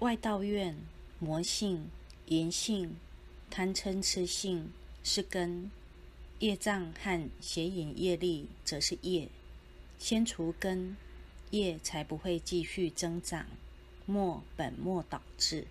外道院、魔性、淫性、贪嗔痴性是根，业障和邪淫业力则是业。先除根，业才不会继续增长，末本末倒置。